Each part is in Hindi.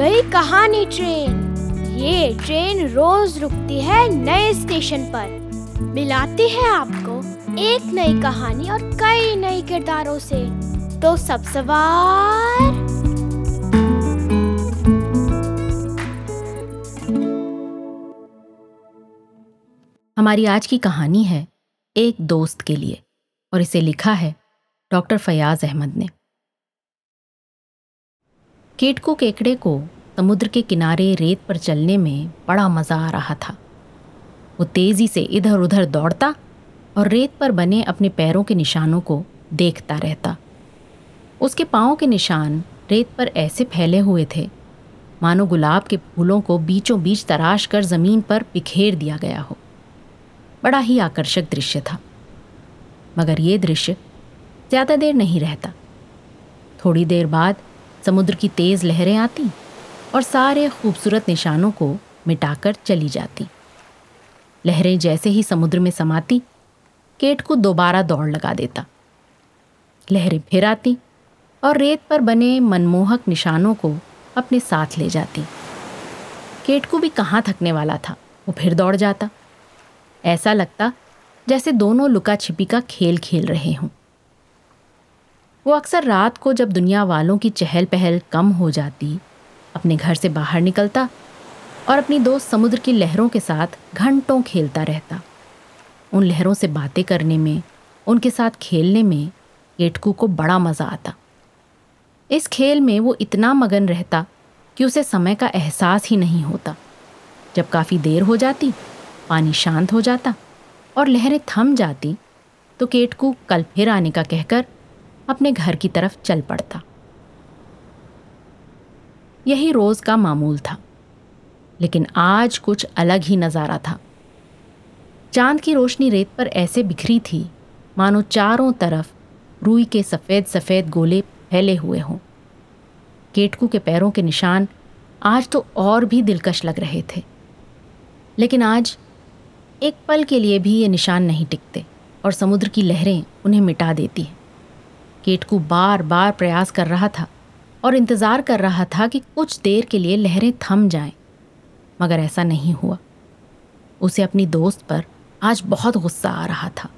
कहानी ट्रेन। ये ट्रेन रोज रुकती है नए स्टेशन पर। मिलाती है आपको एक नई कहानी और कई नए किरदारों से। तो सब सवार। हमारी आज की कहानी है एक दोस्त के लिए और इसे लिखा है डॉक्टर फयाज अहमद ने। केटको केकड़े को समुद्र के किनारे रेत पर चलने में बड़ा मज़ा आ रहा था। वो तेज़ी से इधर उधर दौड़ता और रेत पर बने अपने पैरों के निशानों को देखता रहता। उसके पाँव के निशान रेत पर ऐसे फैले हुए थे। मानो गुलाब के फूलों को बीचों बीच तराश कर ज़मीन पर बिखेर दिया गया हो। बड़ा ही आकर्षक दृश्य था। मगर ये दृश्य ज़्यादा देर नहीं रहता। थोड़ी देर बाद समुद्र की तेज़ लहरें आती और सारे खूबसूरत निशानों को मिटाकर चली जाती। लहरें जैसे ही समुद्र में समाती, केट को दोबारा दौड़ लगा देता। लहरें फिर आती और रेत पर बने मनमोहक निशानों को अपने साथ ले जाती। केट को भी कहाँ थकने वाला था, वो फिर दौड़ जाता। ऐसा लगता जैसे दोनों लुका छिपी का खेल खेल रहे हों। वो अक्सर रात को जब दुनिया वालों की चहल पहल कम हो जाती अपने घर से बाहर निकलता और अपनी दोस्त समुद्र की लहरों के साथ घंटों खेलता रहता। उन लहरों से बातें करने में, उनके साथ खेलने में केटकू को बड़ा मज़ा आता। इस खेल में वो इतना मगन रहता कि उसे समय का एहसास ही नहीं होता। जब काफ़ी देर हो जाती, पानी शांत हो जाता और लहरें थम जाती तो केटकू कल फिर आने का कहकर अपने घर की तरफ़ चल पड़ता। यही रोज़ का मामूल था। लेकिन आज कुछ अलग ही नज़ारा था। चाँद की रोशनी रेत पर ऐसे बिखरी थी, मानो चारों तरफ़ रुई के सफ़ेद सफ़ेद गोले फैले हुए हों। केटकू के पैरों के निशान आज तो और भी दिलकश लग रहे थे। लेकिन आज एक पल के लिए भी ये निशान नहीं टिकते और समुद्र की लहरें उन्हें मिटा देती हैं। केटकू बार बार प्रयास कर रहा था और इंतज़ार कर रहा था कि कुछ देर के लिए लहरें थम जाएँ, मगर ऐसा नहीं हुआ। उसे अपनी दोस्त पर आज बहुत गुस्सा आ रहा था।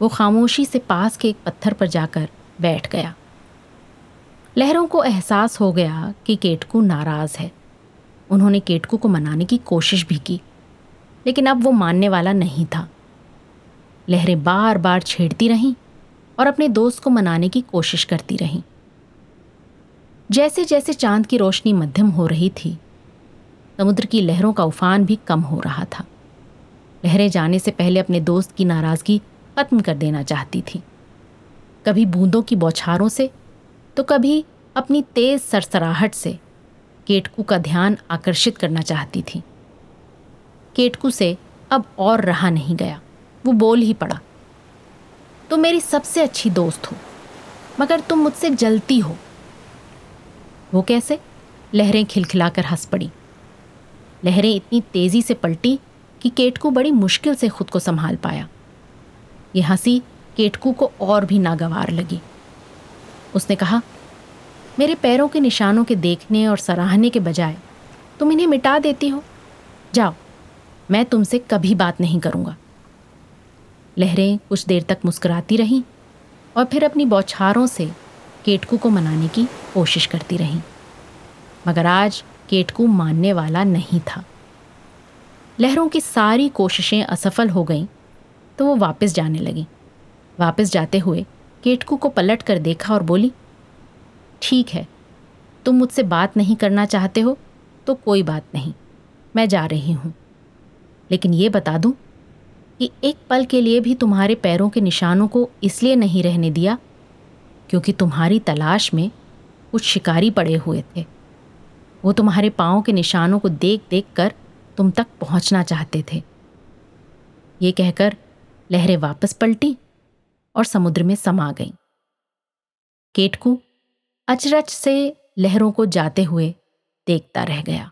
वो खामोशी से पास के एक पत्थर पर जाकर बैठ गया। लहरों को एहसास हो गया कि केटकू नाराज़ है। उन्होंने केटकू को मनाने की कोशिश भी की लेकिन अब वो मानने वाला नहीं था। लहरें बार बार छेड़ती रहीं और अपने दोस्त को मनाने की कोशिश करती रहीं। जैसे जैसे चाँद की रोशनी मध्यम हो रही थी, समुद्र की लहरों का उफान भी कम हो रहा था। लहरें जाने से पहले अपने दोस्त की नाराज़गी ख़त्म कर देना चाहती थी। कभी बूंदों की बौछारों से तो कभी अपनी तेज़ सरसराहट से केटकू का ध्यान आकर्षित करना चाहती थी। केटकू से अब और रहा नहीं गया, वो बोल ही पड़ा, तुम मेरी सबसे अच्छी दोस्त हो, मगर तुम मुझसे जलती हो वो कैसे? लहरें खिलखिलाकर हंस पड़ी। लहरें इतनी तेज़ी से पलटी कि केटकू बड़ी मुश्किल से खुद को संभाल पाया। ये हँसी केटकू को और भी नागवार लगी। उसने कहा, मेरे पैरों के निशानों के देखने और सराहने के बजाय तुम इन्हें मिटा देती हो। जाओ, मैं तुमसे कभी बात नहीं करूँगा। लहरें कुछ देर तक मुस्कुराती रहीं और फिर अपनी बौछारों से केटकू को मनाने की कोशिश करती रहीं। मगर आज केटकू मानने वाला नहीं था। लहरों की सारी कोशिशें असफल हो गईं तो वो वापस जाने लगी। वापस जाते हुए केटकू को पलट कर देखा और बोली, ठीक है, तुम मुझसे बात नहीं करना चाहते हो तो कोई बात नहीं, मैं जा रही हूँ। लेकिन ये बता दूँ कि एक पल के लिए भी तुम्हारे पैरों के निशानों को इसलिए नहीं रहने दिया क्योंकि तुम्हारी तलाश में कुछ शिकारी पड़े हुए थे। वो तुम्हारे पाँव के निशानों को देख देख कर तुम तक पहुँचना चाहते थे। ये कहकर लहरें वापस पलटी और समुद्र में समा गईं। केटकू अचरज से लहरों को जाते हुए देखता रह गया।